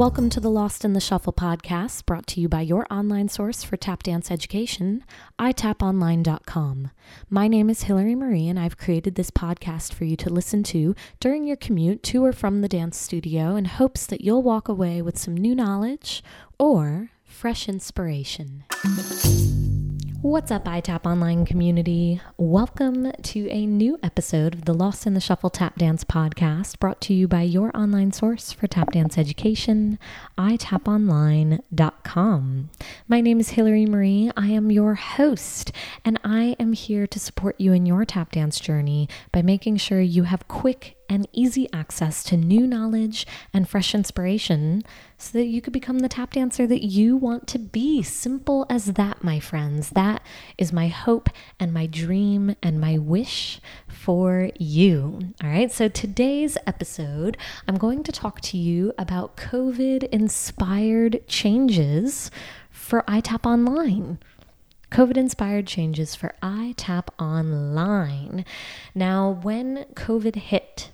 Welcome to the Lost in the Shuffle podcast, brought to you by your online source for tap dance education, itaponline.com. My name is Hillary Marie, and I've created this podcast for you to listen to during your commute to or from the dance studio in hopes that you'll walk away with some new knowledge or fresh inspiration. What's up, iTap Online community? Welcome to a new episode of the Lost in the Shuffle Tap Dance podcast, brought to you by your online source for tap dance education, itaponline.com. My name is Hillary Marie. I am your host, and I am here to support you in your tap dance journey by making sure you have quick and easy access to new knowledge and fresh inspiration so that you could become the tap dancer that you want to be. Simple as that, my friends. That is my hope and my dream and my wish for you. All right, so today's episode, I'm going to talk to you about COVID inspired changes for iTap Online. COVID inspired changes for iTap Online. Now, when COVID hit,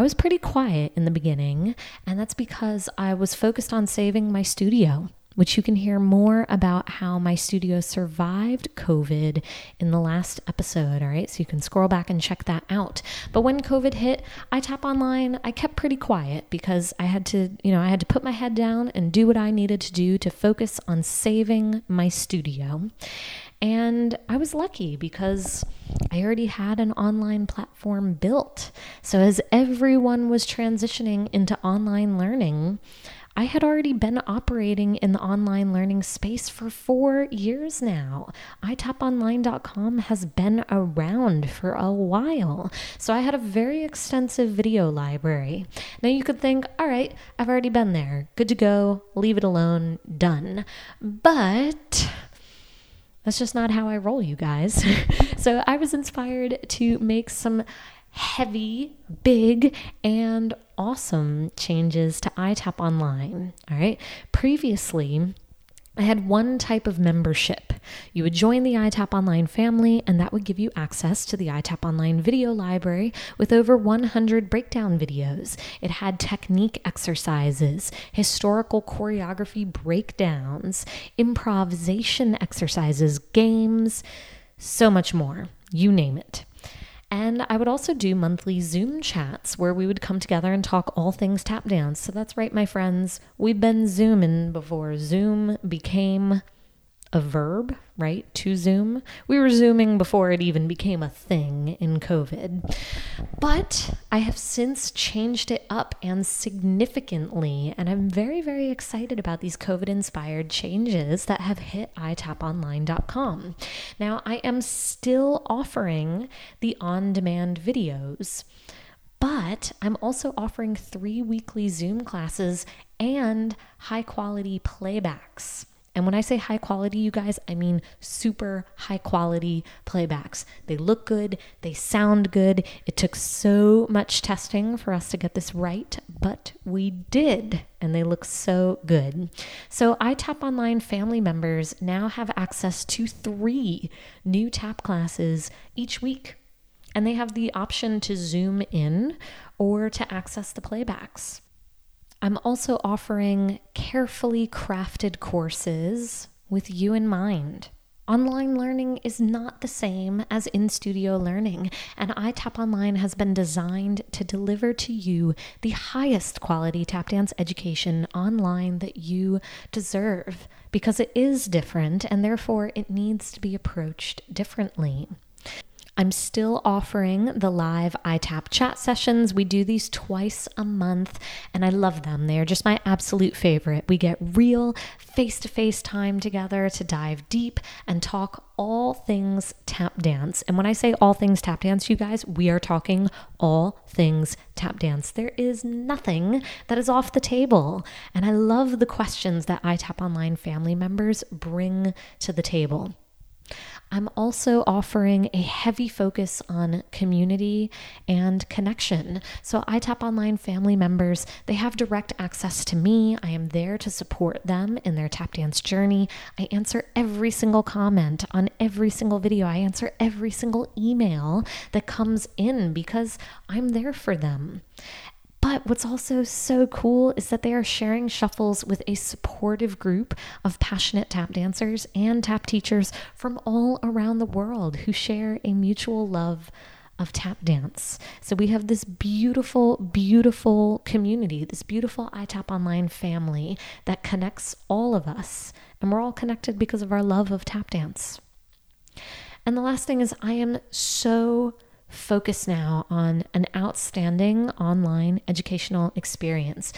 I was pretty quiet in the beginning, and that's because I was focused on saving my studio, which you can hear more about how my studio survived COVID in the last episode. All right, so you can scroll back and check that out. But when COVID hit, iTap Online, I kept pretty quiet because I had to, you know, I had to put my head down and do what I needed to do to focus on saving my studio. And I was lucky because I already had an online platform built. So, as everyone was transitioning into online learning, I had already been operating in the online learning space for four years now. itaponline.com has been around for a while. So I had a very extensive video library. Now you could think, all right, I've already been there. Good to go. Leave it alone. Done. But that's just not how I roll, you guys. so I was inspired to make some heavy, big, and awesome changes to iTap Online. All right. Previously, I had one type of membership. You would join the iTap Online family, and that would give you access to the iTap Online video library with over 100 breakdown videos. It had technique exercises, historical choreography breakdowns, improvisation exercises, games, so much more. You name it. And I would also do monthly Zoom chats where we would come together and talk all things tap dance. So that's right, my friends. We've been Zooming before Zoom became a verb, right? To Zoom. We were Zooming before it even became a thing in COVID. But I have since changed it up and significantly. And I'm very, very excited about these COVID inspired changes that have hit itaponline.com. Now, I am still offering the on demand videos. But I'm also offering three weekly Zoom classes and high quality playbacks. And when I say high quality, you guys, I mean super high quality playbacks. They look good, they sound good. It took so much testing for us to get this right, but we did, and they look so good. So, iTap Online family members now have access to three new tap classes each week. And they have the option to zoom in or to access the playbacks. I'm also offering carefully crafted courses with you in mind. Online learning is not the same as in studio learning, and iTap Online has been designed to deliver to you the highest quality tap dance education online that you deserve because it is different and therefore it needs to be approached differently. I'm still offering the live iTap chat sessions. We do these twice a month, and I love them. They are just my absolute favorite. We get real face to face time together to dive deep and talk all things tap dance. And when I say all things tap dance, you guys, we are talking all things tap dance. There is nothing that is off the table. And I love the questions that iTap Online family members bring to the table. I'm also offering a heavy focus on community and connection. So, iTap Online family members, they have direct access to me. I am there to support them in their tap dance journey. I answer every single comment on every single video. I answer every single email that comes in because I'm there for them. But what's also so cool is that they are sharing shuffles with a supportive group of passionate tap dancers and tap teachers from all around the world who share a mutual love of tap dance. So we have this beautiful, beautiful community, this beautiful iTap Online family that connects all of us. And we're all connected because of our love of tap dance. And the last thing is, I am so focused now on an outstanding online educational experience.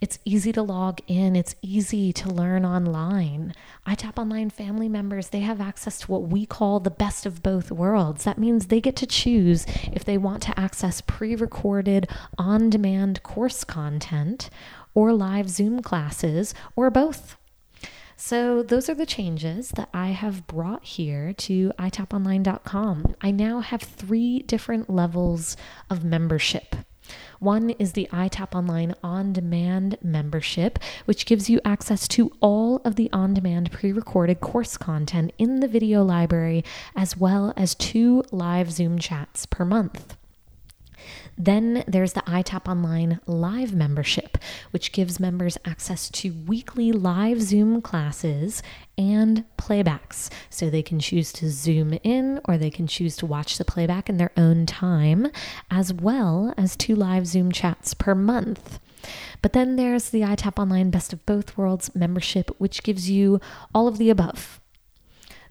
It's easy to log in, it's easy to learn online. iTap Online family members, they have access to what we call the best of both worlds. That means they get to choose if they want to access pre recorded, on demand course content or live Zoom classes or both. So, those are the changes that I have brought here to itaponline.com. I now have three different levels of membership. One is the iTap Online On Demand membership, which gives you access to all of the on demand pre recorded course content in the video library, as well as two live Zoom chats per month. Then there's the iTap Online Live membership, which gives members access to weekly live Zoom classes and playbacks. So they can choose to zoom in or they can choose to watch the playback in their own time, as well as two live Zoom chats per month. But then there's the iTap Online Best of Both Worlds membership, which gives you all of the above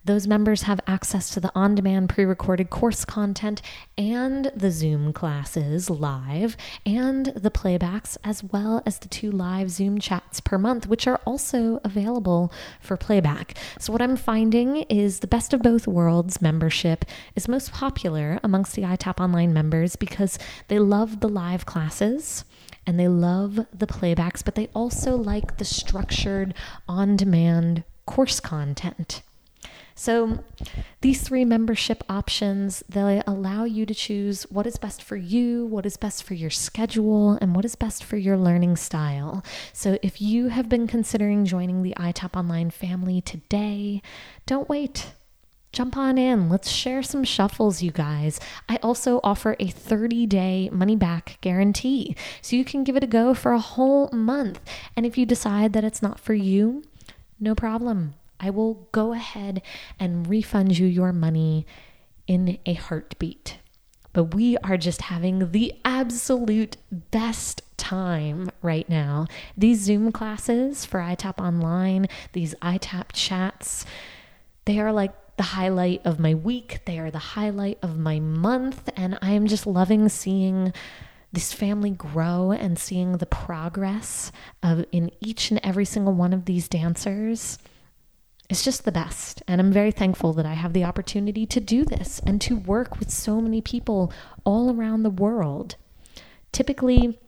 those members have access to the on demand pre recorded course content and the Zoom classes live and the playbacks, as well as the two live Zoom chats per month, which are also available for playback. So, what I'm finding is the best of both worlds membership is most popular amongst the iTap Online members because they love the live classes and they love the playbacks, but they also like the structured on demand course content. So, these three membership options, they allow you to choose what is best for you, what is best for your schedule, and what is best for your learning style. So, if you have been considering joining the iTap Online family today, don't wait. Jump on in. Let's share some shuffles, you guys. I also offer a 30 day money back guarantee. So you can give it a go for a whole month. And if you decide that it's not for you, no problem. I will go ahead and refund you your money in a heartbeat. But we are just having the absolute best time right now. These Zoom classes for iTap Online, these iTap chats, they are like the highlight of my week. They are the highlight of my month. And I am just loving seeing this family grow and seeing the progress of in each and every single one of these dancers it's just the best. And I'm very thankful that I have the opportunity to do this and to work with so many people all around the world. Typically,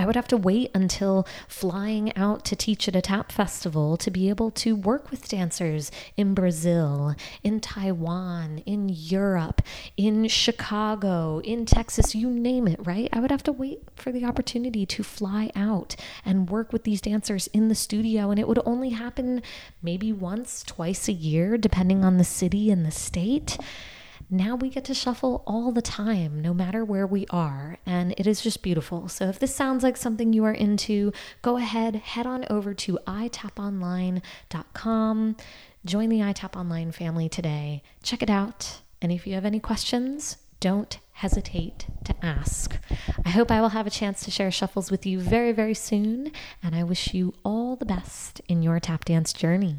I would have to wait until flying out to teach at a tap festival to be able to work with dancers in Brazil, in Taiwan, in Europe, in Chicago, in Texas, you name it, right? I would have to wait for the opportunity to fly out and work with these dancers in the studio. And it would only happen maybe once, twice a year, depending on the city and the state now we get to shuffle all the time, no matter where we are. And it is just beautiful. So if this sounds like something you are into, go ahead, head on over to itaponline.com, join the iTap Online family today, check it out. And if you have any questions, don't hesitate to ask. I hope I will have a chance to share shuffles with you very, very soon. And I wish you all the best in your tap dance journey.